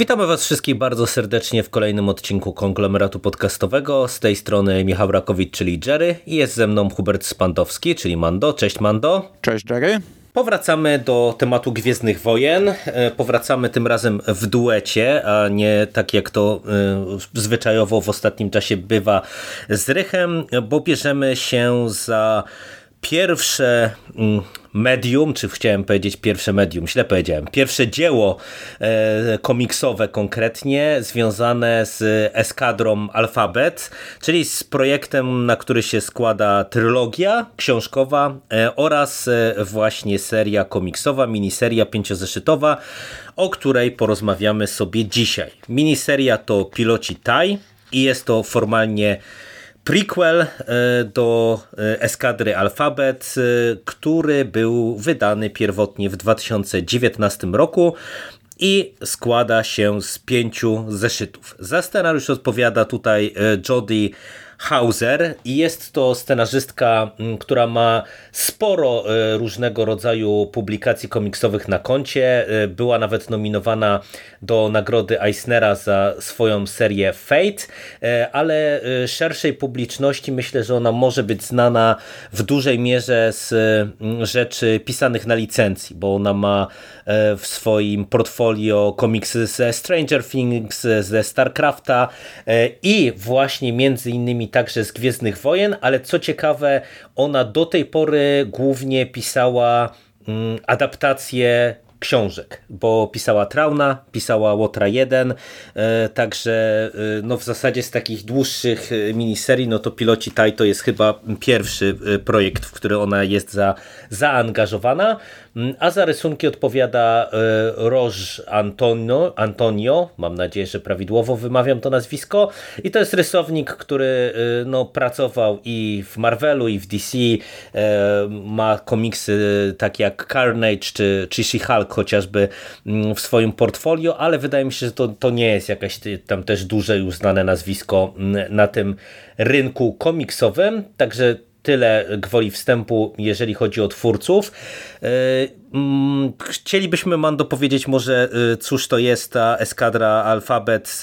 Witamy Was wszystkich bardzo serdecznie w kolejnym odcinku konglomeratu podcastowego. Z tej strony Michał Rakowicz, czyli Jerry, i jest ze mną Hubert Spandowski, czyli Mando. Cześć Mando. Cześć Jerry. Powracamy do tematu Gwiezdnych Wojen. E, powracamy tym razem w duecie, a nie tak jak to e, zwyczajowo w ostatnim czasie bywa z Rychem, bo bierzemy się za pierwsze mm, medium, czy chciałem powiedzieć pierwsze medium, źle powiedziałem, pierwsze dzieło e, komiksowe konkretnie związane z eskadrą Alfabet, czyli z projektem, na który się składa trylogia książkowa e, oraz e, właśnie seria komiksowa, miniseria pięciozeszytowa, o której porozmawiamy sobie dzisiaj. Miniseria to Piloci Tai i jest to formalnie prequel e, do e, eskadry Alphabet, e, który był wydany pierwotnie w 2019 roku i składa się z pięciu zeszytów. Za scenariusz odpowiada tutaj Jodie Hauser i jest to scenarzystka, która ma sporo e, różnego rodzaju publikacji komiksowych na koncie. E, była nawet nominowana do nagrody Eisnera za swoją serię Fate, e, ale szerszej publiczności myślę, że ona może być znana w dużej mierze z rzeczy pisanych na licencji, bo ona ma w swoim portfolio komiksy ze Stranger Things, ze StarCrafta i właśnie między innymi także z Gwiezdnych Wojen, ale co ciekawe, ona do tej pory głównie pisała mm, adaptacje książek, bo pisała Trauna, pisała Łotra 1, e, także e, no w zasadzie z takich dłuższych e, miniserii, no to Piloci Tai to jest chyba pierwszy projekt, w który ona jest za, zaangażowana, a za rysunki odpowiada Roż Antonio, Antonio, mam nadzieję, że prawidłowo wymawiam to nazwisko. I to jest rysownik, który no, pracował i w Marvelu i w DC, ma komiksy takie jak Carnage czy, czy She-Hulk, chociażby mm, w swoim portfolio, ale wydaje mi się, że to, to nie jest jakaś tam też duże i uznane nazwisko mm, na tym rynku komiksowym, także tyle gwoli wstępu, jeżeli chodzi o twórców. E, mm, chcielibyśmy, Mando, powiedzieć może, e, cóż to jest ta eskadra Alfabet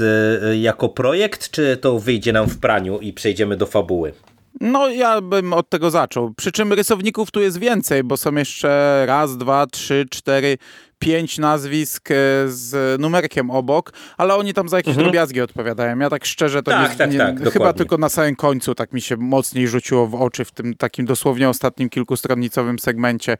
e, jako projekt, czy to wyjdzie nam w praniu i przejdziemy do fabuły? No, ja bym od tego zaczął. Przy czym rysowników tu jest więcej, bo są jeszcze raz, dwa, trzy, cztery, pięć nazwisk e, z numerkiem obok, ale oni tam za jakieś mhm. drobiazgi odpowiadają. Ja tak szczerze to tak, nie, tak, nie, tak, chyba tylko na samym końcu tak mi się mocniej rzuciło w oczy w tym takim dosłownie ostatnim kilkustronnicowym segmencie,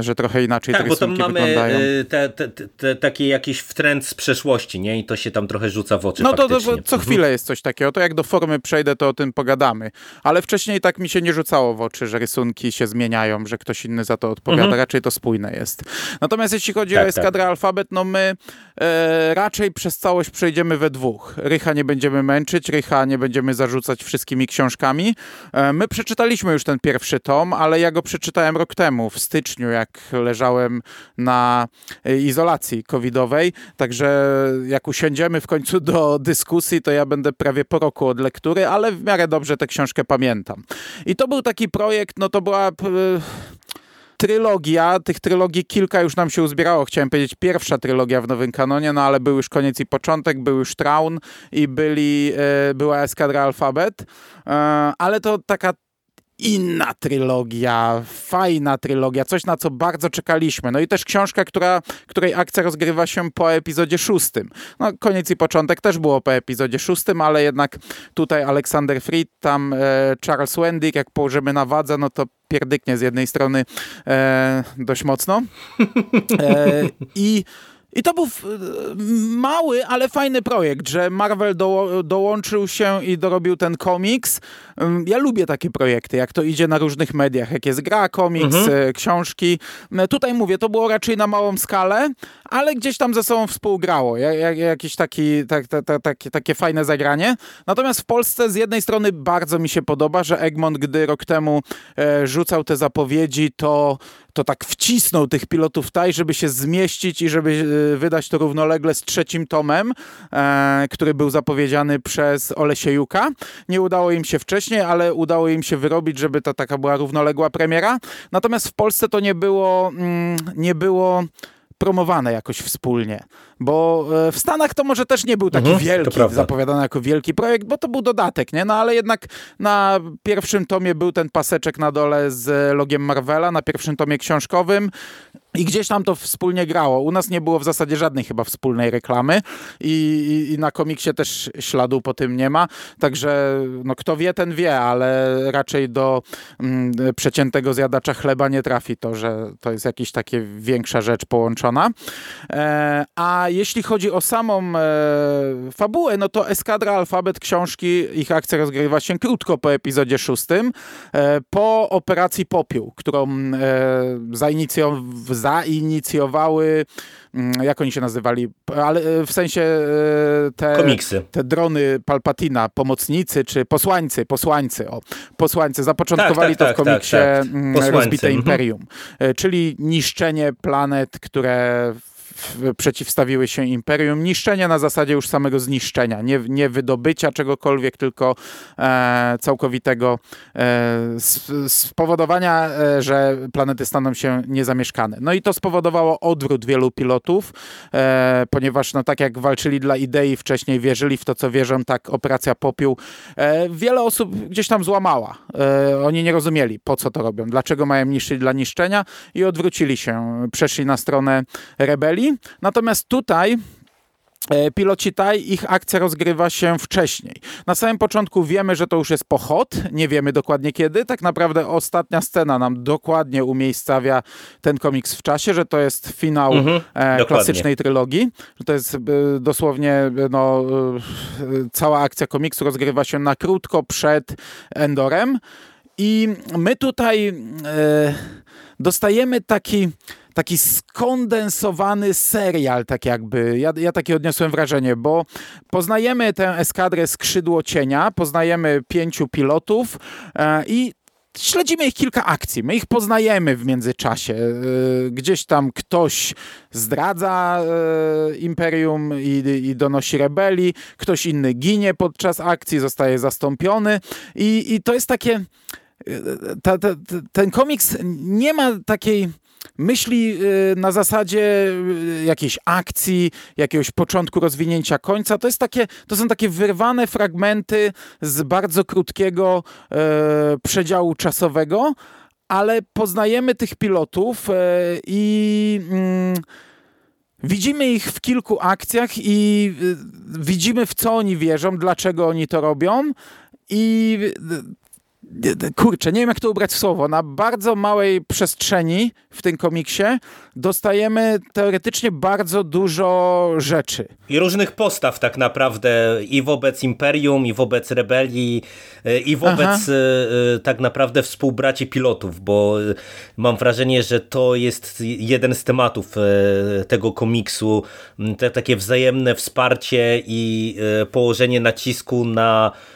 że trochę inaczej tak, te rysunki bo tam mamy. E, te, te, te, takie jakiś wtręt z przeszłości, nie? I to się tam trochę rzuca w oczy No to, to, co mhm. chwilę jest coś takiego. To jak do formy przejdę, to o tym pogadamy. Ale wcześniej tak mi się nie rzucało w oczy, że rysunki się zmieniają, że ktoś inny za to odpowiada. Mhm. Raczej to spójne jest. Natomiast jeśli chodzi tak, o eskadrę tak. Alfabet, no my e, raczej przez całość przejdziemy we dwóch. Rycha nie będziemy męczyć, Rycha nie będziemy zarzucać wszystkimi książkami. E, my przeczytaliśmy już ten pierwszy tom, ale ja go przeczytałem rok temu, w styczniu, jak leżałem na e, izolacji covidowej. Także jak usiądziemy w końcu do dyskusji, to ja będę prawie po roku od lektury, ale w miarę dobrze tę książkę pamiętam. I to był taki projekt, no to była trylogia, tych trylogii kilka już nam się uzbierało. Chciałem powiedzieć pierwsza trylogia w nowym kanonie, no ale był już koniec i początek, był już Traun i byli, e, była Eskadra Alfabet, e, ale to taka inna trylogia, fajna trylogia, coś na co bardzo czekaliśmy. No i też książka, która, której akcja rozgrywa się po epizodzie szóstym. No koniec i początek też było po epizodzie szóstym, ale jednak tutaj Aleksander Fried, tam e, Charles Wendig, jak położymy na wadze, no to pierdyknie z jednej strony e, dość mocno. E, I i to był mały, ale fajny projekt, że Marvel do, dołączył się i dorobił ten komiks. Ja lubię takie projekty, jak to idzie na różnych mediach, jak jest gra, komiks, mhm. E, książki. Tutaj mówię, to było raczej na małą skalę, ale gdzieś tam ze sobą współgrało. Jak, jakieś taki, tak, tak, tak, takie, takie fajne zagranie. Natomiast w Polsce z jednej strony bardzo mi się podoba, że Egmont, gdy rok temu e, rzucał te zapowiedzi, to to tak wcisnął tych pilotów taj, żeby się zmieścić i żeby e, wydać to równolegle z trzecim tomem, e, który był zapowiedziany przez Olesiejuka. Nie udało im się wcześniej, ale udało im się wyrobić, żeby to taka była równoległa premiera. Natomiast w Polsce to nie było, mm, nie było promowane jakoś wspólnie. Bo e, w Stanach to może też nie był taki Mhm, wielki, zapowiadany jako wielki projekt, bo to był dodatek, nie? No ale jednak na pierwszym tomie był ten paseczek na dole z logiem Marvela, na pierwszym tomie książkowym. I gdzieś tam to wspólnie grało. U nas nie było w zasadzie żadnej chyba wspólnej reklamy i, i, i na komiksie też śladu po tym nie ma. Także no, kto wie, ten wie, ale raczej do mm, przeciętego zjadacza chleba nie trafi to, że to jest jakaś taka większa rzecz połączona. E, a jeśli chodzi o samą e, fabułę, no to Eskadra Alfabet książki, ich akcja rozgrywa się krótko po epizodzie szóstym, e, po operacji Popiół, którą e, zainicjow zainicjowały, mm, jak oni się nazywali, ale e, w sensie e, te, Komiksy. te drony Palpatina, pomocnicy czy posłańcy, posłańcy, o, posłańcy, zapoczątkowali Tak, tak, to w tak, komiksie tak, tak. mm, Rozbite mhm. Imperium, e, czyli niszczenie planet, które przeciwstawiły się imperium. Niszczenie na zasadzie już samego zniszczenia, nie, nie wydobycia czegokolwiek, tylko e, całkowitego e, spowodowania, e, że planety staną się niezamieszkane. No i to spowodowało odwrót wielu pilotów, e, ponieważ no, tak jak walczyli dla idei wcześniej, wierzyli w to, co wierzą, tak operacja Popiół e, wiele osób gdzieś tam złamała. E, oni nie rozumieli, po co to robią, dlaczego mają niszczyć dla niszczenia i odwrócili się, przeszli na stronę rebelii. Natomiast tutaj e, Piloci TAI, ich akcja rozgrywa się wcześniej. Na samym początku wiemy, że to już jest pochod, nie wiemy dokładnie kiedy. Tak naprawdę ostatnia scena nam dokładnie umiejscawia ten komiks w czasie, że to jest finał Mhm, e, klasycznej trylogii, że to jest e, dosłownie e, no, e, cała akcja komiksu rozgrywa się na krótko przed Endorem. I my tutaj e, dostajemy taki taki skondensowany serial, tak jakby. Ja, ja takie odniosłem wrażenie, bo poznajemy tę eskadrę skrzydło cienia, poznajemy pięciu pilotów e, i śledzimy ich kilka akcji. My ich poznajemy w międzyczasie. E, Gdzieś tam ktoś zdradza e, imperium i, i donosi rebelii, ktoś inny ginie podczas akcji, zostaje zastąpiony i, i to jest takie ta, ta, ta, ten komiks nie ma takiej myśli y, na zasadzie y, jakiejś akcji, jakiegoś początku rozwinięcia końca. To, jest takie, to są takie wyrwane fragmenty z bardzo krótkiego e, przedziału czasowego, ale poznajemy tych pilotów i mm, widzimy ich w kilku akcjach i y, widzimy w co oni wierzą, dlaczego oni to robią i y, kurczę, nie wiem jak to ubrać w słowo, na bardzo małej przestrzeni w tym komiksie dostajemy teoretycznie bardzo dużo rzeczy. I różnych postaw tak naprawdę i wobec Imperium, i wobec rebelii, e, i wobec Aha. e, e, tak naprawdę współbraci pilotów, bo mam wrażenie, że to jest jeden z tematów tego komiksu, m, te takie wzajemne wsparcie i położenie nacisku na mm,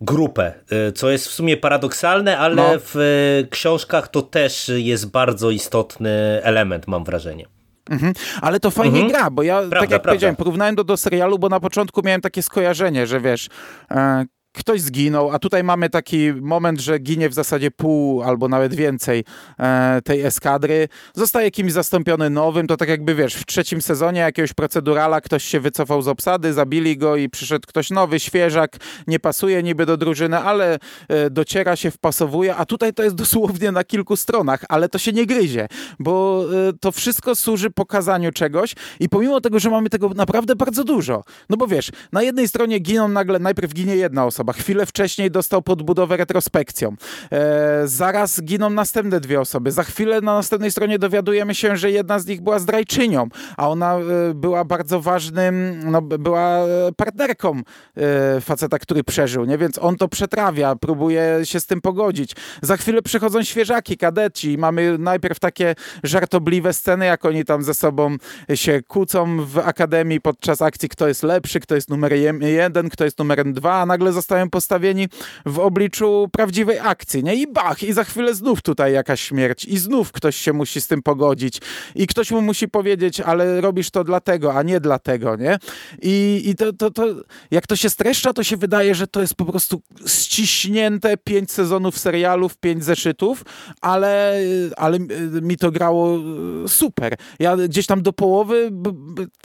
grupę, e, co jest w sumie paradoksalne, ale No. w e, książkach to też jest bardzo istotny element, mam wrażenie. Mhm. Ale to fajnie Mhm. gra, bo ja, tak jak prawda. powiedziałem, porównałem to do serialu, bo na początku miałem takie skojarzenie, że wiesz, e, ktoś zginął, a tutaj mamy taki moment, że ginie w zasadzie pół albo nawet więcej e, tej eskadry, zostaje kimś zastąpiony nowym, to tak jakby wiesz, w trzecim sezonie jakiegoś procedurala ktoś się wycofał z obsady, zabili go i przyszedł ktoś nowy, świeżak, nie pasuje niby do drużyny, ale e, dociera się, wpasowuje, a tutaj to jest dosłownie na kilku stronach, ale to się nie gryzie, bo e, to wszystko służy pokazaniu czegoś i pomimo tego, że mamy tego naprawdę bardzo dużo, no bo wiesz, na jednej stronie giną nagle, najpierw ginie jedna osoba, chwilę wcześniej dostał podbudowę retrospekcją, e, zaraz giną następne dwie osoby, za chwilę na następnej stronie dowiadujemy się, że jedna z nich była zdrajczynią, a ona e, była bardzo ważnym, no była e, partnerką e, faceta, który przeżył, nie? Więc on to przetrawia, próbuje się z tym pogodzić. Za chwilę przychodzą świeżaki, kadeci i mamy najpierw takie żartobliwe sceny, jak oni tam ze sobą się kłócą w akademii podczas akcji, kto jest lepszy, kto jest numer je- jeden, kto jest numerem dwa, a nagle zostają postawieni w obliczu prawdziwej akcji, nie? I bach, i za chwilę znów tutaj jakaś śmierć i znów ktoś się musi z tym pogodzić i ktoś mu musi powiedzieć, ale robisz to dlatego, a nie dlatego, nie? I, i to, to, to, jak to się streszcza, to się wydaje, że to jest po prostu ściśnięte pięć sezonów serialów, pięć zeszytów, ale, ale mi to grało super. Ja gdzieś tam do połowy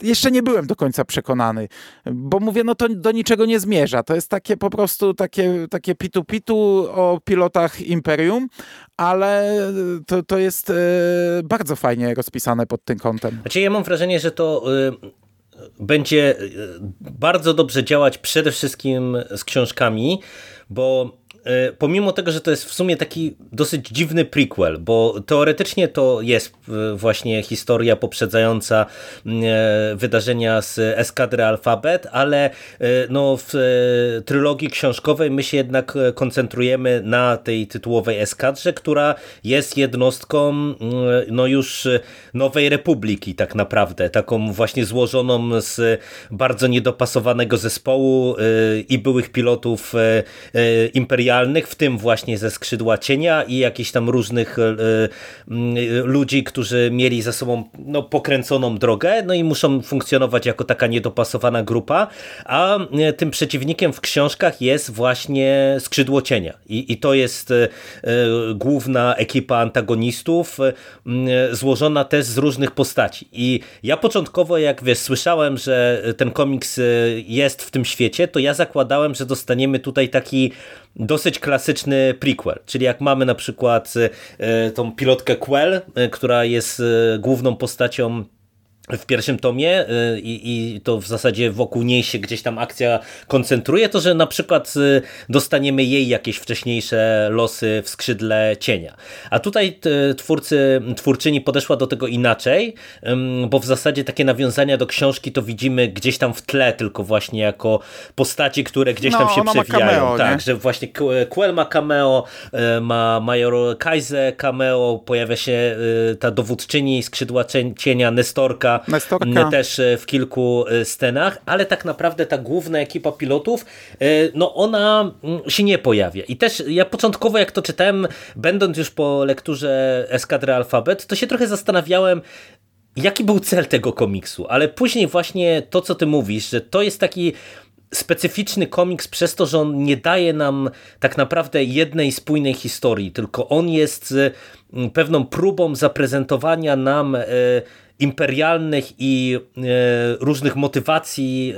jeszcze nie byłem do końca przekonany, bo mówię, no to do niczego nie zmierza. To jest takie po prostu takie, takie pitu-pitu o pilotach Imperium, ale to, to jest e, bardzo fajnie rozpisane pod tym kątem. Znaczy ja mam wrażenie, że to y, będzie y, bardzo dobrze działać przede wszystkim z książkami, bo E, pomimo tego, że to jest w sumie taki dosyć dziwny prequel, bo teoretycznie to jest e, właśnie historia poprzedzająca e, wydarzenia z Eskadry Alfabet, ale no w trylogii książkowej my się jednak koncentrujemy na tej tytułowej eskadrze, która jest jednostką no już Nowej Republiki tak naprawdę, taką właśnie złożoną z bardzo niedopasowanego zespołu i byłych pilotów imperialnych w tym właśnie ze skrzydła cienia i jakichś tam różnych e, e, ludzi, którzy mieli za sobą no, pokręconą drogę, no i muszą funkcjonować jako taka niedopasowana grupa, a e, tym przeciwnikiem w książkach jest właśnie skrzydło cienia. I, i to jest główna ekipa antagonistów złożona też z różnych postaci. I ja początkowo jak wiesz słyszałem, że ten komiks jest w tym świecie, to ja zakładałem, że dostaniemy tutaj taki dosyć klasyczny prequel, czyli jak mamy na przykład e, tą pilotkę Quell, e, która jest e, główną postacią w pierwszym tomie y, i, i to w zasadzie wokół niej się gdzieś tam akcja koncentruje, to że na przykład y, dostaniemy jej jakieś wcześniejsze losy w skrzydle cienia. A tutaj y, twórcy, twórczyni podeszła do tego inaczej, bo w zasadzie takie nawiązania do książki to widzimy gdzieś tam w tle, tylko właśnie jako postaci, które gdzieś tam no, się przewijają. Cameo, tak, nie? że właśnie Quell ma cameo, ma Major Kaiser cameo, pojawia się ta dowódczyni skrzydła cienia Nestorka, Nestorka też e, w kilku e, scenach, ale tak naprawdę ta główna ekipa pilotów, e, no ona mm, się nie pojawia. I też ja początkowo jak to czytałem, będąc już po lekturze Eskadry Alfabet, to się trochę zastanawiałem, jaki był cel tego komiksu, ale później właśnie to, co ty mówisz, że to jest taki specyficzny komiks przez to, że on nie daje nam tak naprawdę jednej spójnej historii, tylko on jest pewną próbą zaprezentowania nam imperialnych i e, różnych motywacji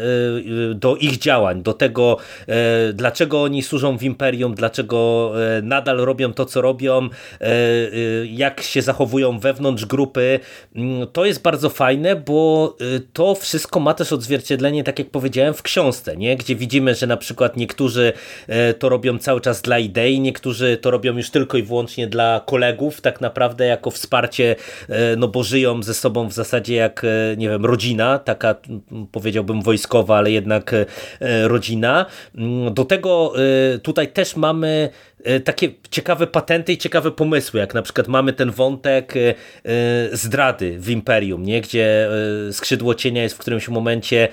e, do ich działań, do tego, e, dlaczego oni służą w imperium, dlaczego nadal robią to, co robią, jak się zachowują wewnątrz grupy. Mm, to jest bardzo fajne, bo to wszystko ma też odzwierciedlenie, tak jak powiedziałem, w książce, nie? gdzie widzimy, że na przykład niektórzy to robią cały czas dla idei, niektórzy to robią już tylko i wyłącznie dla kolegów, tak naprawdę jako wsparcie, no bo żyją ze sobą w zasadzie jak, e, nie wiem, rodzina, taka powiedziałbym wojskowa, ale jednak e, rodzina. Mm, do tego e, tutaj też mamy E, takie ciekawe patenty i ciekawe pomysły, jak na przykład mamy ten wątek e, e, zdrady w Imperium, nie? gdzie skrzydło cienia jest w którymś momencie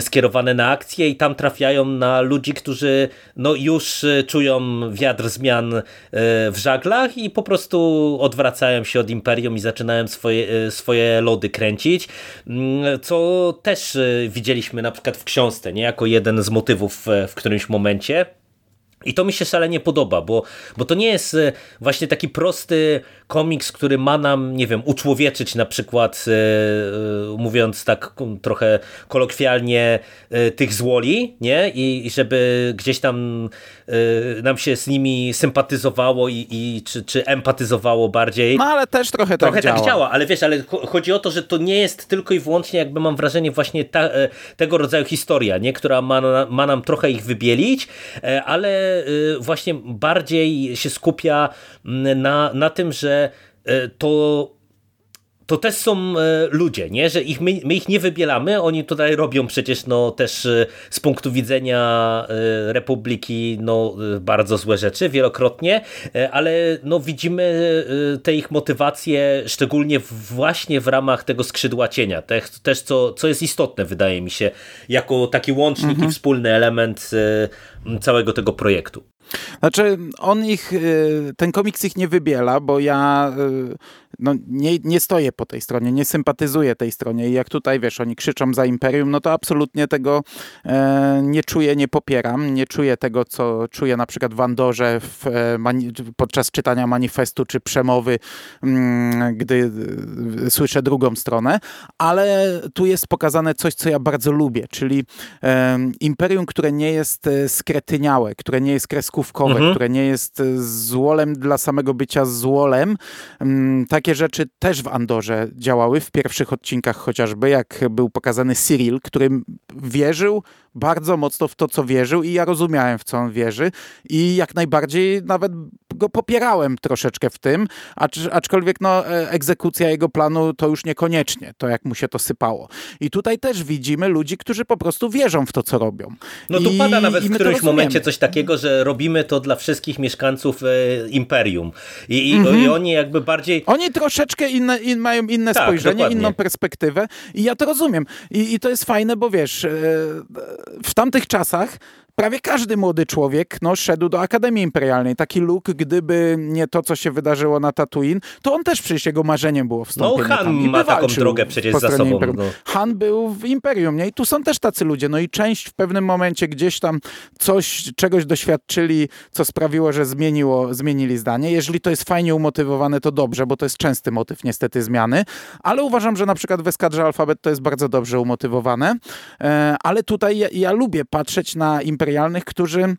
skierowane na akcję i tam trafiają na ludzi, którzy no już czują wiatr zmian w żaglach i po prostu odwracają się od Imperium i zaczynają swoje, swoje lody kręcić, co też widzieliśmy na przykład w książce, nie? jako jeden z motywów w którymś momencie. I to mi się szalenie podoba, bo, bo to nie jest e, właśnie taki prosty komiks, który ma nam, nie wiem, uczłowieczyć na przykład, e, e, mówiąc tak trochę kolokwialnie, tych złoli, nie? I, I, żeby gdzieś tam nam się z nimi sympatyzowało i, i czy, czy empatyzowało bardziej. No ale też trochę, trochę tak, tak działa. działa. Ale wiesz, ale chodzi o to, że to nie jest tylko i wyłącznie, jakby mam wrażenie, właśnie ta, tego rodzaju historia, nie? Która ma, ma nam trochę ich wybielić, ale właśnie bardziej się skupia na, na tym, że y, to to też są ludzie, nie? że ich, my, my, ich nie wybielamy, oni tutaj robią przecież no, też z punktu widzenia Republiki no, bardzo złe rzeczy wielokrotnie, ale no, widzimy te ich motywacje szczególnie właśnie w ramach tego skrzydła cienia, też, też co, co jest istotne wydaje mi się, jako taki łącznik mhm. i wspólny element całego tego projektu. Znaczy, on ich, y, ten komiks ich nie wybiela, bo ja y, no, nie, nie stoję po tej stronie, nie sympatyzuję tej stronie i jak tutaj, wiesz, oni krzyczą za Imperium, no to absolutnie tego e, nie czuję, nie popieram, nie czuję tego, co czuję na przykład w Andorze w, e, podczas czytania manifestu czy przemowy, mm, gdy e, słyszę drugą stronę, ale tu jest pokazane coś, co ja bardzo lubię, czyli e, Imperium, które nie jest e, skretyniałe, które nie jest kreskówkowe, mhm. które nie jest złolem dla samego bycia złolem, mm, takie rzeczy też w Andorze działały w pierwszych odcinkach chociażby, jak był pokazany Cyril, który wierzył bardzo mocno w to, co wierzył i ja rozumiałem, w co on wierzy i jak najbardziej nawet go popierałem troszeczkę w tym, acz, aczkolwiek no, e, egzekucja jego planu to już niekoniecznie, to jak mu się to sypało. I tutaj też widzimy ludzi, którzy po prostu wierzą w to, co robią. No tu I, pada nawet w którymś momencie coś takiego, że robimy to dla wszystkich mieszkańców e, Imperium. I, i, mhm. I, oni jakby bardziej... Oni troszeczkę inne, in, mają inne tak, spojrzenie, dokładnie. inną perspektywę i ja to rozumiem. I, I to jest fajne, bo wiesz, e, w tamtych czasach prawie każdy młody człowiek no, szedł do Akademii Imperialnej. Taki Luke, gdyby nie to, co się wydarzyło na Tatooine, to on też przecież jego marzeniem było wstąpienie No Han ma taką drogę przecież za sobą. No. Han był w Imperium, nie? I tu są też tacy ludzie. No i część w pewnym momencie gdzieś tam coś, czegoś doświadczyli, co sprawiło, że zmieniło, zmienili zdanie. Jeżeli to jest fajnie umotywowane, to dobrze, bo to jest częsty motyw niestety zmiany, ale uważam, że na przykład w Eskadrze Alfabet to jest bardzo dobrze umotywowane. E, ale tutaj ja, ja lubię patrzeć na Imperium imperialnych, którzy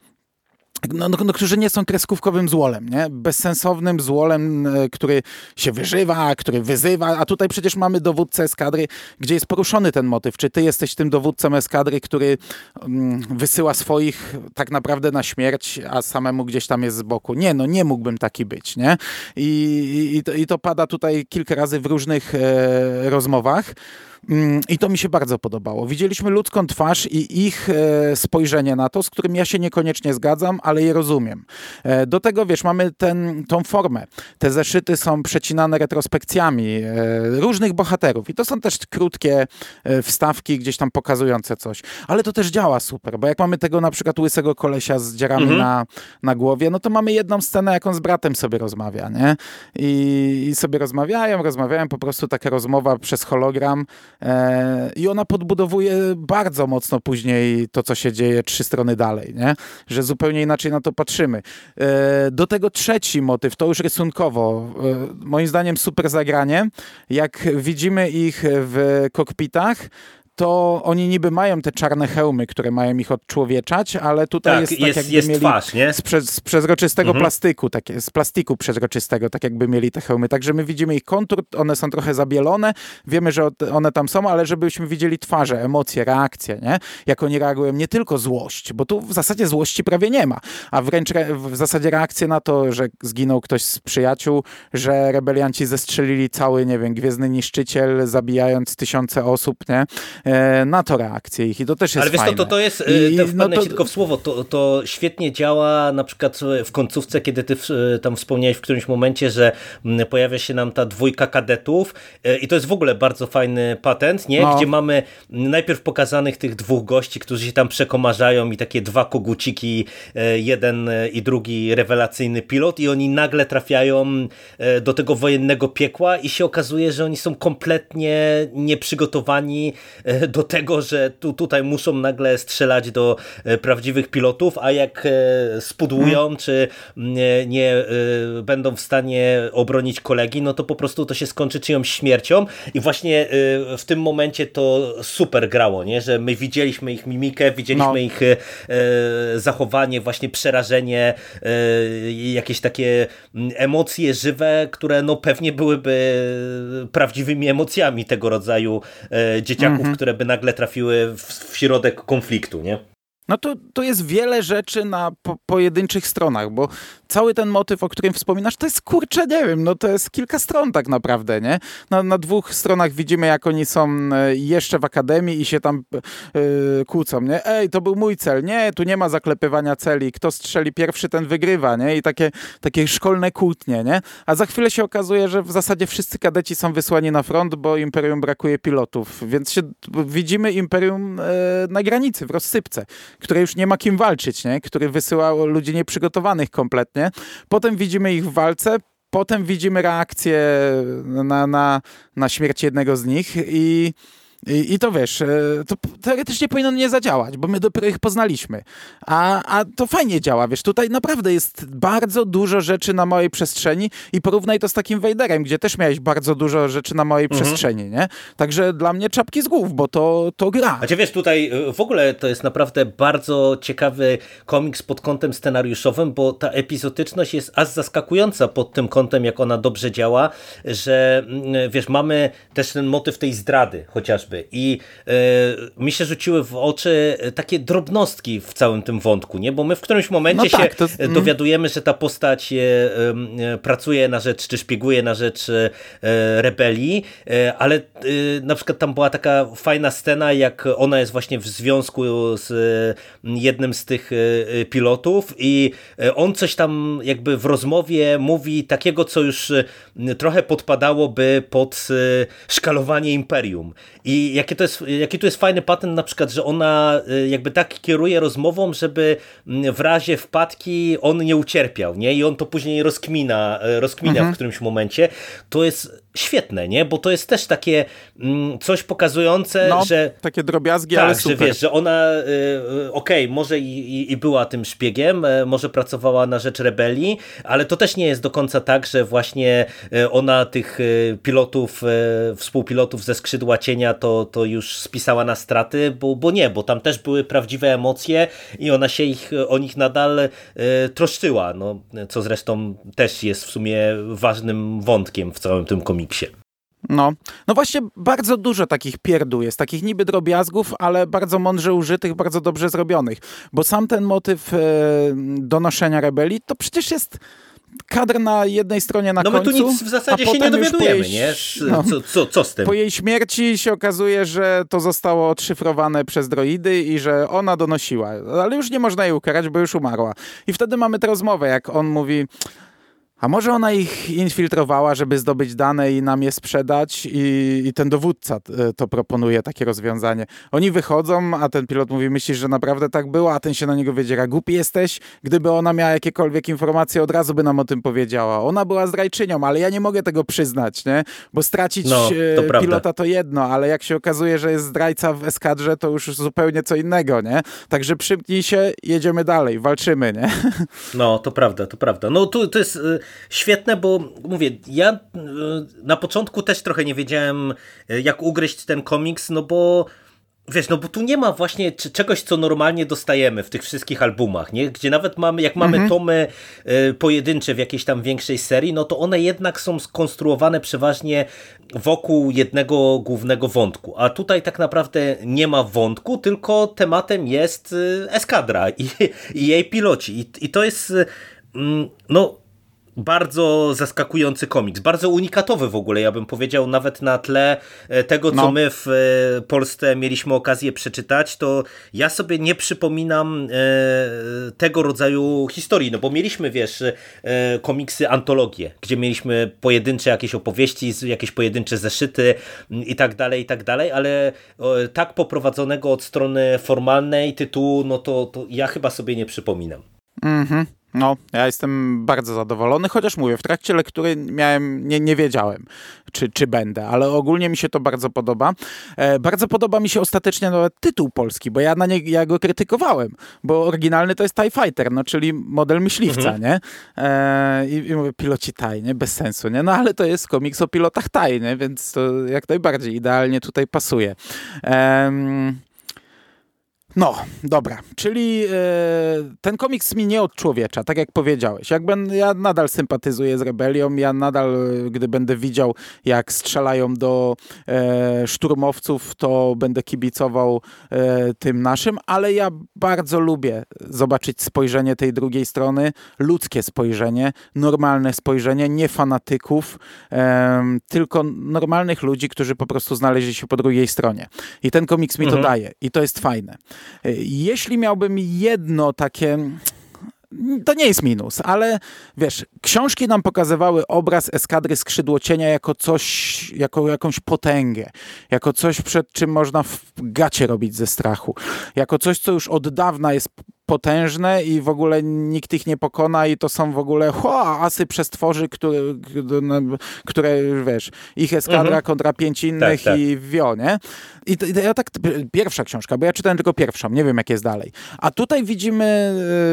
no, no, no, którzy nie są kreskówkowym złolem, nie? bezsensownym złolem, e, który się wyżywa, który wyzywa, a tutaj przecież mamy dowódcę eskadry, gdzie jest poruszony ten motyw. Czy ty jesteś tym dowódcą eskadry, który mm, wysyła swoich tak naprawdę na śmierć, a samemu gdzieś tam jest z boku? Nie, no nie mógłbym taki być, nie? I, i, to, i to pada tutaj kilka razy w różnych e, rozmowach. Mm, I to mi się bardzo podobało. Widzieliśmy ludzką twarz i ich e, spojrzenie na to, z którym ja się niekoniecznie zgadzam, ale je rozumiem. E, do tego, wiesz, mamy ten, tą formę. Te zeszyty są przecinane retrospekcjami e, różnych bohaterów i to są też krótkie wstawki gdzieś tam pokazujące coś. Ale to też działa super, bo jak mamy tego na przykład łysego kolesia z dzierami mhm. na, na głowie, no to mamy jedną scenę, jak on z bratem sobie rozmawia, nie? I, I sobie rozmawiają, rozmawiają, po prostu taka rozmowa przez hologram I ona podbudowuje bardzo mocno później to, co się dzieje trzy strony dalej, nie? że zupełnie inaczej na to patrzymy. E, do tego trzeci motyw, to już rysunkowo, e, moim zdaniem super zagranie. Jak widzimy ich w kokpitach, to oni niby mają te czarne hełmy, które mają ich odczłowieczać, ale tutaj tak, jest tak jest, jakby jest mieli twarz, nie? Z, prze, z przezroczystego mhm. plastiku, takie, z plastiku przezroczystego, tak jakby mieli te hełmy. Także my widzimy ich kontur, one są trochę zabielone, wiemy, że one tam są, ale żebyśmy widzieli twarze, emocje, reakcje, nie? Jak oni reagują, nie tylko złość, bo tu w zasadzie złości prawie nie ma, a wręcz w zasadzie reakcje na to, że zginął ktoś z przyjaciół, że rebelianci zestrzelili cały, nie wiem, Gwiezdny Niszczyciel, zabijając tysiące osób, nie? E, na to reakcje ich i to też jest Ale wiesz fajne. to, to jest, I, to no to... tylko w słowo, to, to świetnie działa na przykład w końcówce, kiedy ty tam wspomniałeś w którymś momencie, że pojawia się nam ta dwójka kadetów e, i to jest w ogóle bardzo fajny patent, nie? No. Gdzie mamy najpierw pokazanych tych dwóch gości, którzy się tam przekomarzają i takie dwa koguciki, e, jeden i drugi rewelacyjny pilot i oni nagle trafiają do tego wojennego piekła i się okazuje, że oni są kompletnie nieprzygotowani do tego, że tu, tutaj muszą nagle strzelać do e, prawdziwych pilotów, a jak e, spudłują, hmm. czy nie, nie e, będą w stanie obronić kolegi, no to po prostu to się skończy czyjąś śmiercią i właśnie w tym momencie to super grało, nie? że my widzieliśmy ich mimikę, widzieliśmy no. ich zachowanie, właśnie przerażenie, jakieś takie emocje żywe, które no pewnie byłyby prawdziwymi emocjami tego rodzaju dzieciaków, mm -hmm. Które by nagle trafiły w, w środek konfliktu, nie? No to, to jest wiele rzeczy na po, pojedynczych stronach, bo cały ten motyw, o którym wspominasz, to jest kurczę, nie wiem, no to jest kilka stron tak naprawdę, nie? Na, na dwóch stronach widzimy, jak oni są e, jeszcze w akademii i się tam yy, kłócą, nie? Ej, to był mój cel, nie, tu nie ma zaklepywania celi, kto strzeli pierwszy, ten wygrywa, nie? I takie, takie szkolne kłótnie, nie? A za chwilę się okazuje, że w zasadzie wszyscy kadeci są wysłani na front, bo Imperium brakuje pilotów, więc się, widzimy Imperium e, na granicy, w rozsypce, które już nie ma kim walczyć, nie? Który wysyła ludzi nieprzygotowanych kompletnie. Potem widzimy ich w walce, potem widzimy reakcję na, na, na śmierć jednego z nich i i, I, to wiesz, e, to teoretycznie powinno nie zadziałać, bo my dopiero ich poznaliśmy. A, a to fajnie działa, wiesz, tutaj naprawdę jest bardzo dużo rzeczy na małej przestrzeni i porównaj to z takim Vaderem, gdzie też miałeś bardzo dużo rzeczy na małej mhm. przestrzeni, nie? Także dla mnie czapki z głów, bo to, to gra. A cię wiesz, tutaj e, w ogóle to jest naprawdę bardzo ciekawy komiks pod kątem scenariuszowym, bo ta epizodyczność jest aż zaskakująca pod tym kątem, jak ona dobrze działa, że mm, wiesz, mamy też ten motyw tej zdrady chociażby chociażby. I e, mi się rzuciły w oczy takie drobnostki w całym tym wątku, nie? Bo my w którymś momencie no tak, się to... Mm. dowiadujemy, że ta postać e, e, pracuje na rzecz, czy szpieguje na rzecz rebelii, ale na przykład tam była taka fajna scena, jak ona jest właśnie w związku z jednym z tych pilotów i on coś tam jakby w rozmowie mówi takiego, co już trochę podpadałoby pod szkalowanie imperium. I i jaki to, jest, jaki to jest fajny patent na przykład, że ona y, jakby tak kieruje rozmową, żeby mm, w razie wpadki on nie ucierpiał, nie? I on to później rozkmina, y, rozkmina mhm. w którymś momencie. To jest świetne, nie? Bo to jest też takie mm, coś pokazujące, no, że... takie drobiazgi, tak, ale super. że wiesz, że ona y, okej, okay, może i, i, była tym szpiegiem, może pracowała na rzecz rebelii, ale to też nie jest do końca tak, że właśnie ona tych pilotów, współpilotów ze skrzydła cienia to, to już spisała na straty, bo, bo nie, bo tam też były prawdziwe emocje i ona się ich, o nich nadal e, troszczyła, no, co zresztą też jest w sumie ważnym wątkiem w całym tym komiksie. No, no właśnie bardzo dużo takich pierdół jest, takich niby drobiazgów, ale bardzo mądrze użytych, bardzo dobrze zrobionych, bo sam ten motyw e, donoszenia rebelii to przecież jest kadr na jednej stronie na no końcu. No my tu nic w zasadzie się nie dowiadujemy, jej, nie? No, co, co, co z tym? Po jej śmierci się okazuje, że to zostało odszyfrowane przez droidy i że ona donosiła. Ale już nie można jej ukarać, bo już umarła. I wtedy mamy tę rozmowę, jak on mówi a może ona ich infiltrowała, żeby zdobyć dane i nam je sprzedać i, i, ten dowódca e, to proponuje, takie rozwiązanie. Oni wychodzą, a ten pilot mówi, myślisz, że naprawdę tak było, a ten się na niego wiedziera. Głupi jesteś? Gdyby ona miała jakiekolwiek informacje, od razu by nam o tym powiedziała. Ona była zdrajczynią, ale ja nie mogę tego przyznać, nie? Bo stracić no, to e, pilota to jedno, ale jak się okazuje, że jest zdrajca w eskadrze, to już zupełnie co innego, nie? Także przymknij się, jedziemy dalej, walczymy, nie? No, to prawda, to prawda. No tu to jest y, świetne, bo mówię, ja e, na początku też trochę nie wiedziałem, e, jak ugryźć ten komiks, no bo Wiesz, no bo tu nie ma właśnie czegoś, co normalnie dostajemy w tych wszystkich albumach, nie? gdzie nawet mamy, jak mamy mhm. tomy y, pojedyncze w jakiejś tam większej serii, no to one jednak są skonstruowane przeważnie wokół jednego głównego wątku. A tutaj tak naprawdę nie ma wątku, tylko tematem jest y, eskadra i, i jej piloci. I, i to jest, y, no bardzo zaskakujący komiks, bardzo unikatowy w ogóle, ja bym powiedział, nawet na tle e, tego, co no. my w e, Polsce mieliśmy okazję przeczytać, to ja sobie nie przypominam e, tego rodzaju historii, no bo mieliśmy, wiesz, komiksy, antologie, gdzie mieliśmy pojedyncze jakieś opowieści, jakieś pojedyncze zeszyty i tak dalej, i tak dalej, ale tak poprowadzonego od strony formalnej tytułu, no to, to ja chyba sobie nie przypominam. Mhm. No, ja jestem bardzo zadowolony, chociaż mówię, w trakcie lektury miałem, nie, nie wiedziałem, czy, czy będę, ale ogólnie mi się to bardzo podoba. E, bardzo podoba mi się ostatecznie nawet tytuł polski, bo ja na nie, ja go krytykowałem, bo oryginalny to jest TIE Fighter, no, czyli model myśliwca, mhm. nie? E, i, I mówię, piloci TIE, nie? Bez sensu, nie? No, ale to jest komiks o pilotach TIE, nie? Więc to jak najbardziej idealnie tutaj pasuje. E, No, dobra. Czyli e, ten komiks mi nie odczłowiecza, tak jak powiedziałeś. Jak ben, ja nadal sympatyzuję z Rebelią, ja nadal, gdy będę widział, jak strzelają do e, szturmowców, to będę kibicował e, tym naszym, ale ja bardzo lubię zobaczyć spojrzenie tej drugiej strony, ludzkie spojrzenie, normalne spojrzenie, nie fanatyków, e, tylko normalnych ludzi, którzy po prostu znaleźli się po drugiej stronie. I ten komiks mi mhm. to daje i to jest fajne. Jeśli miałbym jedno takie to nie jest minus, ale wiesz, książki nam pokazywały obraz eskadry skrzydłocienia jako coś, jako jakąś potęgę, jako coś, przed czym można w gacie robić ze strachu, jako coś, co już od dawna jest potężne i w ogóle nikt ich nie pokona i to są w ogóle ho, asy przestworzy, które, które wiesz, ich eskadra mhm. kontra pięć innych tak, tak. i wio, nie? I to, ja tak, pierwsza książka, bo ja czytałem tylko pierwszą, nie wiem jak jest dalej. A tutaj widzimy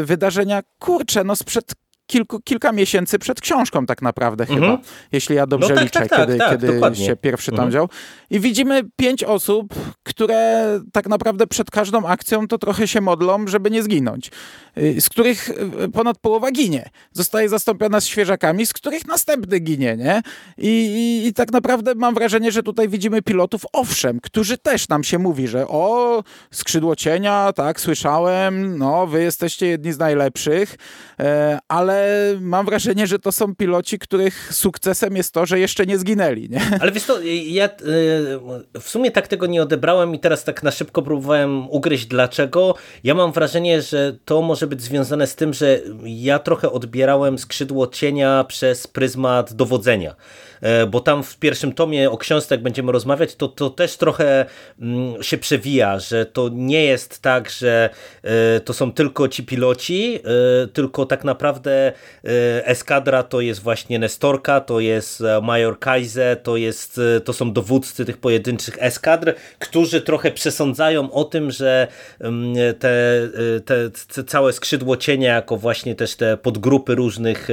e, wydarzenia, kurcze, no sprzed kilku, kilka miesięcy przed książką tak naprawdę mhm. chyba, jeśli ja dobrze no, tak, liczę, tak, kiedy, tak, kiedy się pierwszy tam mhm. dział. I widzimy pięć osób, które tak naprawdę przed każdą akcją to trochę się modlą, żeby nie zginąć. Y, z których y, ponad połowa ginie. Zostaje zastąpiona z świeżakami, z których następny ginie, nie? I, i, I, tak naprawdę mam wrażenie, że tutaj widzimy pilotów, owszem, którzy też nam się mówi, że o, skrzydło cienia, tak, słyszałem, no, wy jesteście jedni z najlepszych, e, ale mam wrażenie, że to są piloci, których sukcesem jest to, że jeszcze nie zginęli, nie? Ale wiesz to, ja y, w sumie tak tego nie odebrałem i teraz tak na szybko próbowałem ugryźć dlaczego. Ja mam wrażenie, że to może być związane z tym, że ja trochę odbierałem skrzydło cienia przez pryzmat dowodzenia. E, bo tam w pierwszym tomie o książce, jak będziemy rozmawiać, to, to też trochę mm, się przewija, że to nie jest tak, że e, to są tylko ci piloci, e, tylko tak naprawdę eskadra to jest właśnie Nestorka, to jest Major Kaize, to, jest, to są dowódcy tych pojedynczych eskadr, którzy trochę przesądzają o tym, że mm, te, te, te całe skrzydło cienia, jako właśnie też te podgrupy różnych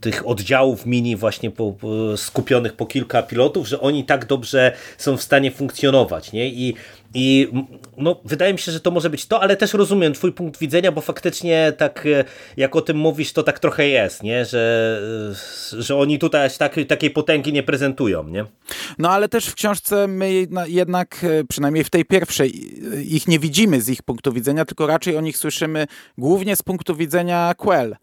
tych oddziałów, oddziałów mini właśnie po, skupionych po kilka pilotów, że oni tak dobrze są w stanie funkcjonować, nie? I i no, wydaje mi się, że to może być to, ale też rozumiem twój punkt widzenia, bo faktycznie tak e, jak o tym mówisz, to tak trochę jest, nie? Że, e, że oni tutaj tak, takiej potęgi nie prezentują. Nie? No ale też w książce my jednak, e, przynajmniej w tej pierwszej, ich nie widzimy z ich punktu widzenia, tylko raczej o nich słyszymy głównie z punktu widzenia Quell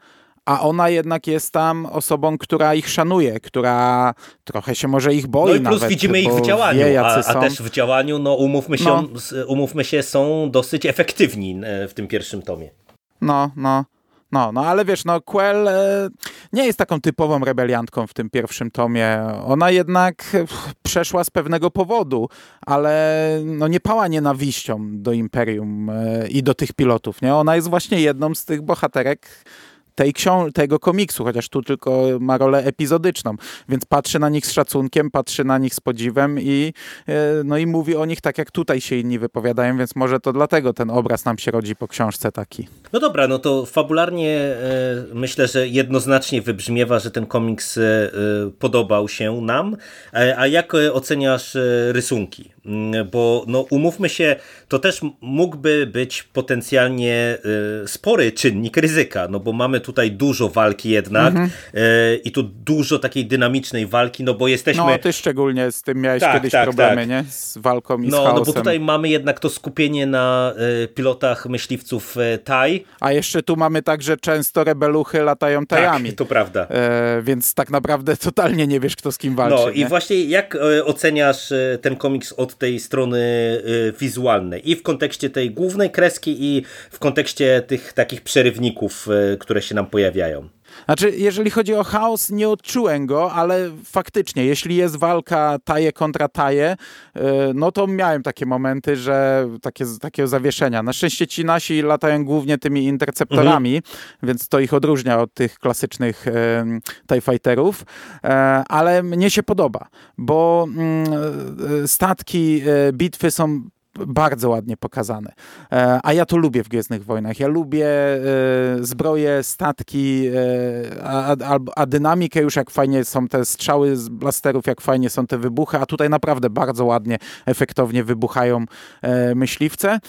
a ona jednak jest tam osobą, która ich szanuje, która trochę się może ich boi No i plus nawet, widzimy ich w działaniu, wie, a, a, też w działaniu, no umówmy się, no. umówmy się, są dosyć efektywni e, w tym pierwszym tomie. No, no. No, no ale wiesz, no Quell e, nie jest taką typową rebeliantką w tym pierwszym tomie. Ona jednak przeszła z pewnego powodu, ale no nie pała nienawiścią do Imperium e, i do tych pilotów, nie? Ona jest właśnie jedną z tych bohaterek, tej książ- tego komiksu, chociaż tu tylko ma rolę epizodyczną, więc patrzy na nich z szacunkiem, patrzy na nich z podziwem i, e, no i mówi o nich tak, jak tutaj się inni wypowiadają, więc może to dlatego ten obraz nam się rodzi po książce taki. No dobra, no to fabularnie e, myślę, że jednoznacznie wybrzmiewa, że ten komiks e, podobał się nam, a jak oceniasz rysunki? Mm, bo no umówmy się, to też mógłby być potencjalnie spory czynnik ryzyka, no bo mamy tu tutaj dużo walki jednak mhm. e, i tu dużo takiej dynamicznej walki, no bo jesteśmy... No ty szczególnie z tym miałeś tak, kiedyś tak, problemy, tak. nie? Z walką i no, z chaosem. No bo tutaj mamy jednak to skupienie na e, pilotach myśliwców e, TAI. A jeszcze tu mamy także często rebeluchy latają tajami. Tak, to prawda. E, więc tak naprawdę totalnie nie wiesz, kto z kim walczy. No i właśnie jak oceniasz ten komiks od tej strony wizualnej i w kontekście tej głównej kreski i w kontekście tych takich przerywników, które się nam pojawiają. Znaczy, jeżeli chodzi o chaos, nie odczułem go, ale faktycznie, jeśli jest walka taje kontra taje, y, no to miałem takie momenty, że takie, takiego zawieszenia. Na szczęście ci nasi latają głównie tymi interceptorami, mhm. więc to ich odróżnia od tych klasycznych TIE Fighterów, e, ale mnie się podoba, bo mm, e, statki, e, bitwy są bardzo ładnie pokazane. E, a ja to lubię w Gwiezdnych Wojnach. Ja lubię e, zbroje, statki, e, a, a, a, dynamikę już jak fajnie są te strzały z blasterów, jak fajnie są te wybuchy, a tutaj naprawdę bardzo ładnie, efektownie wybuchają myśliwce.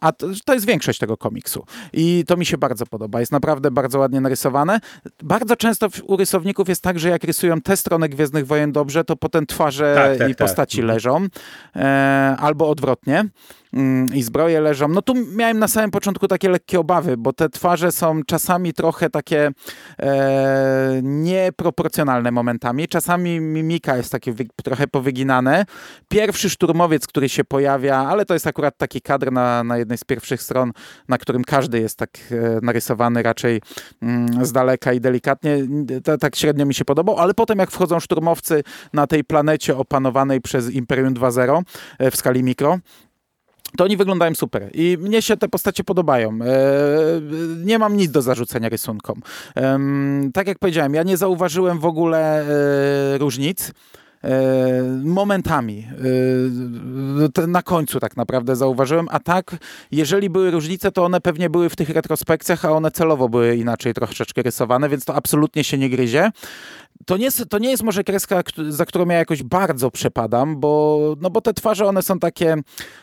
A to, to jest większość tego komiksu. I to mi się bardzo podoba. Jest naprawdę bardzo ładnie narysowane. Bardzo często u rysowników jest tak, że jak rysują tę stronę Gwiezdnych Wojen dobrze, to potem twarze tak, tak, i tak. postaci tak. leżą. Albo odwrotnie odwrotnie mm, i zbroje leżą. No tu miałem na samym początku takie lekkie obawy, bo te twarze są czasami trochę takie e, nieproporcjonalne momentami. Czasami mimika jest takie wy, trochę powyginane. Pierwszy szturmowiec, który się pojawia, ale to jest akurat taki kadr na, na jednej z pierwszych stron, na którym każdy jest tak e, narysowany raczej mm, z daleka i delikatnie. To, tak średnio mi się podobał, ale potem jak wchodzą szturmowcy na tej planecie opanowanej przez Imperium 2.0 e, w skali mikro, to oni wyglądają super i mnie się te postacie podobają. E, nie mam nic do zarzucenia rysunkom. tak jak powiedziałem, ja nie zauważyłem w ogóle e, różnic momentami. Na końcu tak naprawdę zauważyłem, a tak, jeżeli były różnice, to one pewnie były w tych retrospekcjach, a one celowo były inaczej troszeczkę rysowane, więc to absolutnie się nie gryzie to nie, to nie jest może kreska, za którą ja jakoś bardzo przepadam, bo, no bo te twarze, one są takie,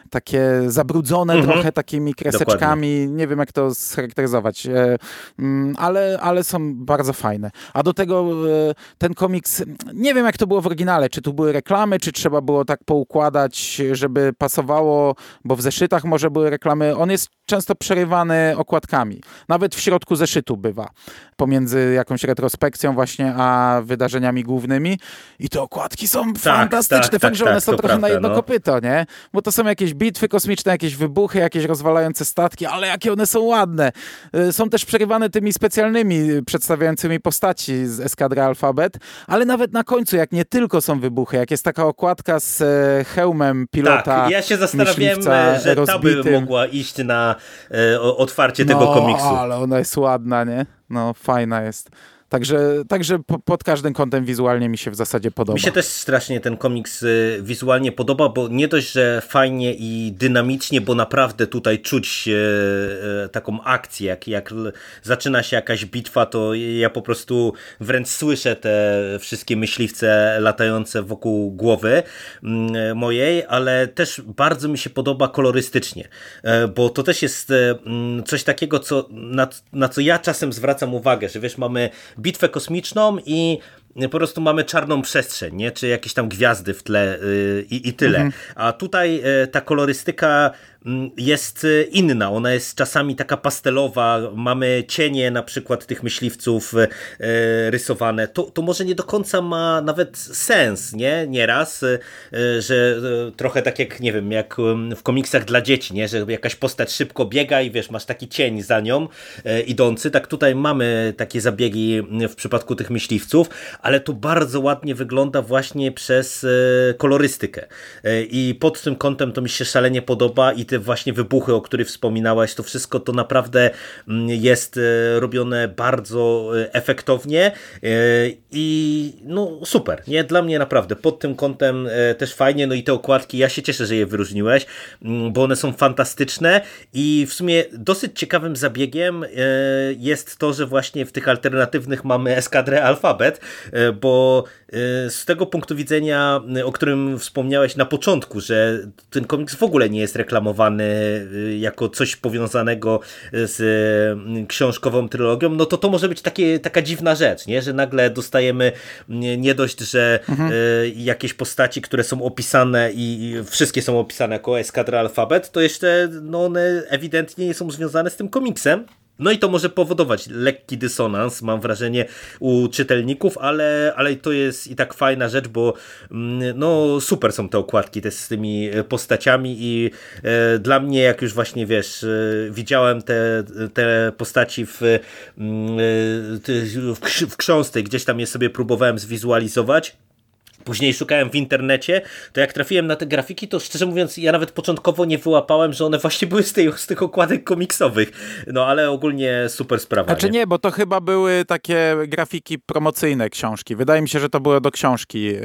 takie zabrudzone mhm. trochę takimi kreseczkami. Dokładnie. Nie wiem, jak to scharakteryzować, e, mm, ale, ale są bardzo fajne. A do tego e, ten komiks, nie wiem, jak to było w oryginale, czy tu były reklamy, czy trzeba było tak poukładać, żeby pasowało, bo w zeszytach może były reklamy. On jest często przerywany okładkami. Nawet w środku zeszytu bywa. Pomiędzy jakąś retrospekcją właśnie, a wydarzeniami głównymi i te okładki są tak, fantastyczne. Tak, Fakt, że one tak, są trochę prawda, na jedno no. kopyto, nie? Bo to są jakieś bitwy kosmiczne, jakieś wybuchy, jakieś rozwalające statki, ale jakie one są ładne. Y, są też przerywane tymi specjalnymi przedstawiającymi postaci z Eskadry Alfabet, ale nawet na końcu, jak nie tylko są wybuchy, jak jest taka okładka z e, hełmem pilota Tak, ja się zastanawiałem, że rozbitym. ta by mogła iść na e, otwarcie no, tego komiksu. ale ona jest ładna, nie? No, fajna jest. Także, także pod każdym kątem wizualnie mi się w zasadzie podoba. Mi się też strasznie ten komiks y, wizualnie podoba, bo nie dość, że fajnie i dynamicznie, bo naprawdę tutaj czuć e, taką akcję, jak, jak zaczyna się jakaś bitwa, to ja po prostu wręcz słyszę te wszystkie myśliwce latające wokół głowy mm, mojej, ale też bardzo mi się podoba kolorystycznie, bo to też jest mm, coś takiego, co, na, na co ja czasem zwracam uwagę, że wiesz, mamy bitwę kosmiczną i po prostu mamy czarną przestrzeń, nie? czy jakieś tam gwiazdy w tle yy, i, i tyle. Mhm. A tutaj yy, ta kolorystyka jest y, inna. Ona jest czasami taka pastelowa. Mamy cienie na przykład tych myśliwców y, y, rysowane. To, to może nie do końca ma nawet sens, nie? Nieraz, że trochę tak jak, nie wiem, jak w komiksach dla dzieci, nie? Że jakaś postać szybko biega i wiesz, masz taki cień za nią idący. Tak tutaj mamy takie zabiegi w przypadku tych myśliwców, ale to bardzo ładnie wygląda właśnie przez kolorystykę. I pod tym kątem to mi się szalenie podoba i te właśnie wybuchy, o których wspominałaś, to wszystko to naprawdę mm, jest e, robione bardzo e, efektownie e, i no super, nie? Dla mnie naprawdę pod tym kątem też fajnie, no i te okładki, ja się cieszę, że je wyróżniłeś, mm, bo one są fantastyczne i w sumie dosyć ciekawym zabiegiem jest to, że właśnie w tych alternatywnych mamy eskadrę alfabet, bo z tego punktu widzenia, o którym wspomniałeś na początku, że ten komiks w ogóle nie jest reklamowany y, jako coś powiązanego z y, książkową trylogią, no to to może być takie, taka dziwna rzecz, nie? że nagle dostajemy nie dość, że mhm. Y, jakieś postaci, które są opisane i wszystkie są opisane jako Eskadra Alfabet, to jeszcze no one ewidentnie nie są związane z tym komiksem. No i to może powodować lekki dysonans, mam wrażenie, u czytelników, ale, ale to jest i tak fajna rzecz, bo mm, no super są te okładki te z tymi postaciami i e, dla mnie, jak już właśnie wiesz, e, widziałem te, te postaci w, mm, e, w, w gdzieś tam je sobie próbowałem zwizualizować, później szukałem w internecie, to jak trafiłem na te grafiki, to szczerze mówiąc, ja nawet początkowo nie wyłapałem, że one właśnie były z, tej, z tych okładek komiksowych. No ale ogólnie super sprawa. Znaczy nie? nie, bo to chyba były takie grafiki promocyjne książki. Wydaje mi się, że to było do książki yy,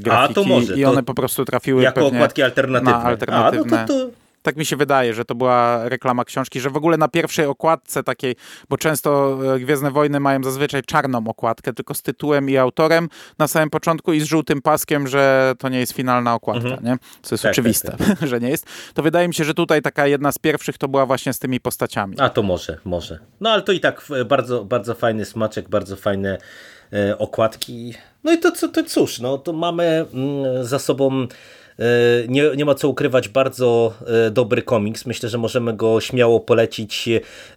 grafiki. A, to może, I to one po prostu trafiły Jako okładki alternatywne. na alternatywne. A, no to, to... Tak mi się wydaje, że to była reklama książki, że w ogóle na pierwszej okładce takiej, bo często e, Gwiezdne Wojny mają zazwyczaj czarną okładkę, tylko z tytułem i autorem na samym początku i z żółtym paskiem, że to nie jest finalna okładka, Mhm. nie? Co jest Tak, oczywiste, tak, że nie jest. To wydaje mi się, że tutaj taka jedna z pierwszych to była właśnie z tymi postaciami. A to może, może. No ale to i tak bardzo, bardzo fajny smaczek, bardzo fajne e, okładki. No i to, co- to cóż, no to mamy mm, za sobą nie, nie ma co ukrywać, bardzo e, dobry komiks. Myślę, że możemy go śmiało polecić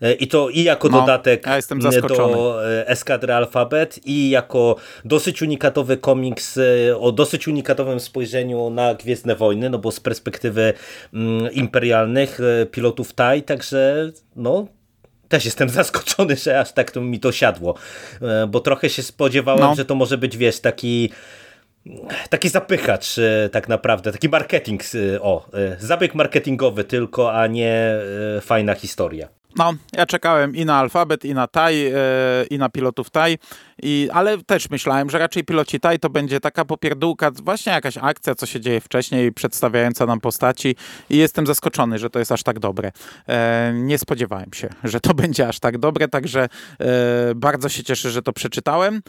e, i to i jako No, dodatek ja do e, Eskadry Alphabet i jako dosyć unikatowy komiks e, o dosyć unikatowym spojrzeniu na Gwiezdne Wojny, no bo z perspektywy mm, imperialnych e, pilotów TIE, także no też jestem zaskoczony, że aż tak to mi to siadło, E, bo trochę się spodziewałem, No. że to może być, wiesz, taki taki zapychacz e, tak naprawdę, taki marketing, e, o, e, zabieg marketingowy tylko, a nie fajna historia. No, ja czekałem i na alfabet, i na TAI, e, i na pilotów TAI, i, ale też myślałem, że raczej piloci TAI to będzie taka popierdółka, właśnie jakaś akcja, co się dzieje wcześniej, przedstawiająca nam postaci i jestem zaskoczony, że to jest aż tak dobre. E, nie spodziewałem się, że to będzie aż tak dobre, także e, bardzo się cieszę, że to przeczytałem.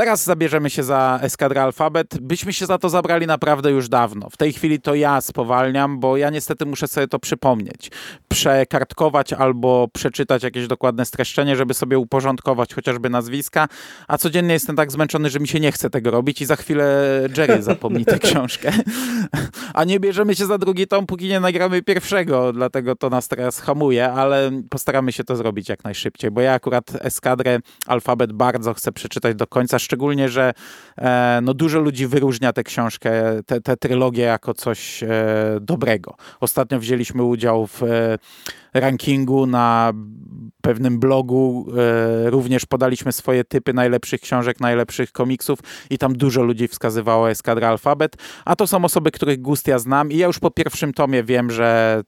Teraz zabierzemy się za Eskadrę Alfabet. Byśmy się za to zabrali naprawdę już dawno. W tej chwili to ja spowalniam, bo ja niestety muszę sobie to przypomnieć. Przekartkować albo przeczytać jakieś dokładne streszczenie, żeby sobie uporządkować chociażby nazwiska, a codziennie jestem tak zmęczony, że mi się nie chce tego robić i za chwilę Jerry zapomni tę książkę. A nie bierzemy się za drugi tom, póki nie nagramy pierwszego, dlatego to nas teraz hamuje, ale postaramy się to zrobić jak najszybciej, bo ja akurat Eskadrę Alfabet bardzo chcę przeczytać do końca, szczególnie, że e, no, dużo ludzi wyróżnia tę książkę, tę tę trylogię jako coś e, dobrego. Ostatnio wzięliśmy udział w e, rankingu na pewnym blogu, również podaliśmy swoje typy najlepszych książek, najlepszych komiksów i tam dużo ludzi wskazywało Eskadra Alfabet, a to są osoby, których gust ja znam i ja już po pierwszym tomie wiem, że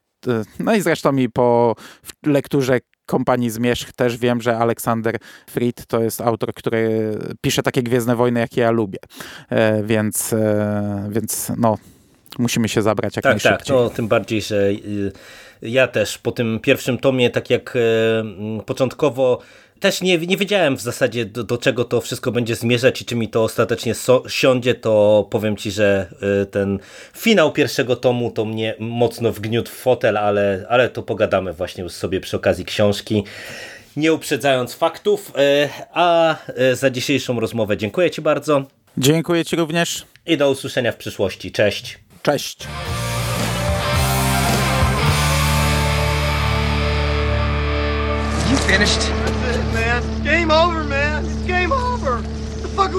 no i zresztą i po lekturze kompanii Zmierzch też wiem, że Aleksander Fried to jest autor, który pisze takie Gwiezdne Wojny, jakie ja lubię. E, więc, e, więc no, musimy się zabrać jak Tak, tak, najszybciej. no tym bardziej, że y, ja też po tym pierwszym tomie, tak jak e, początkowo też nie, nie wiedziałem w zasadzie do, do czego to wszystko będzie zmierzać i czy mi to ostatecznie so, siądzie, to powiem Ci, że y, ten finał pierwszego tomu to mnie mocno wgniótł w fotel, ale, ale to pogadamy właśnie już sobie przy okazji książki. Nie uprzedzając faktów, e, a e, za dzisiejszą rozmowę dziękuję Ci bardzo Dziękuję Ci również. i do usłyszenia w przyszłości. Cześć! Cześć. You finished?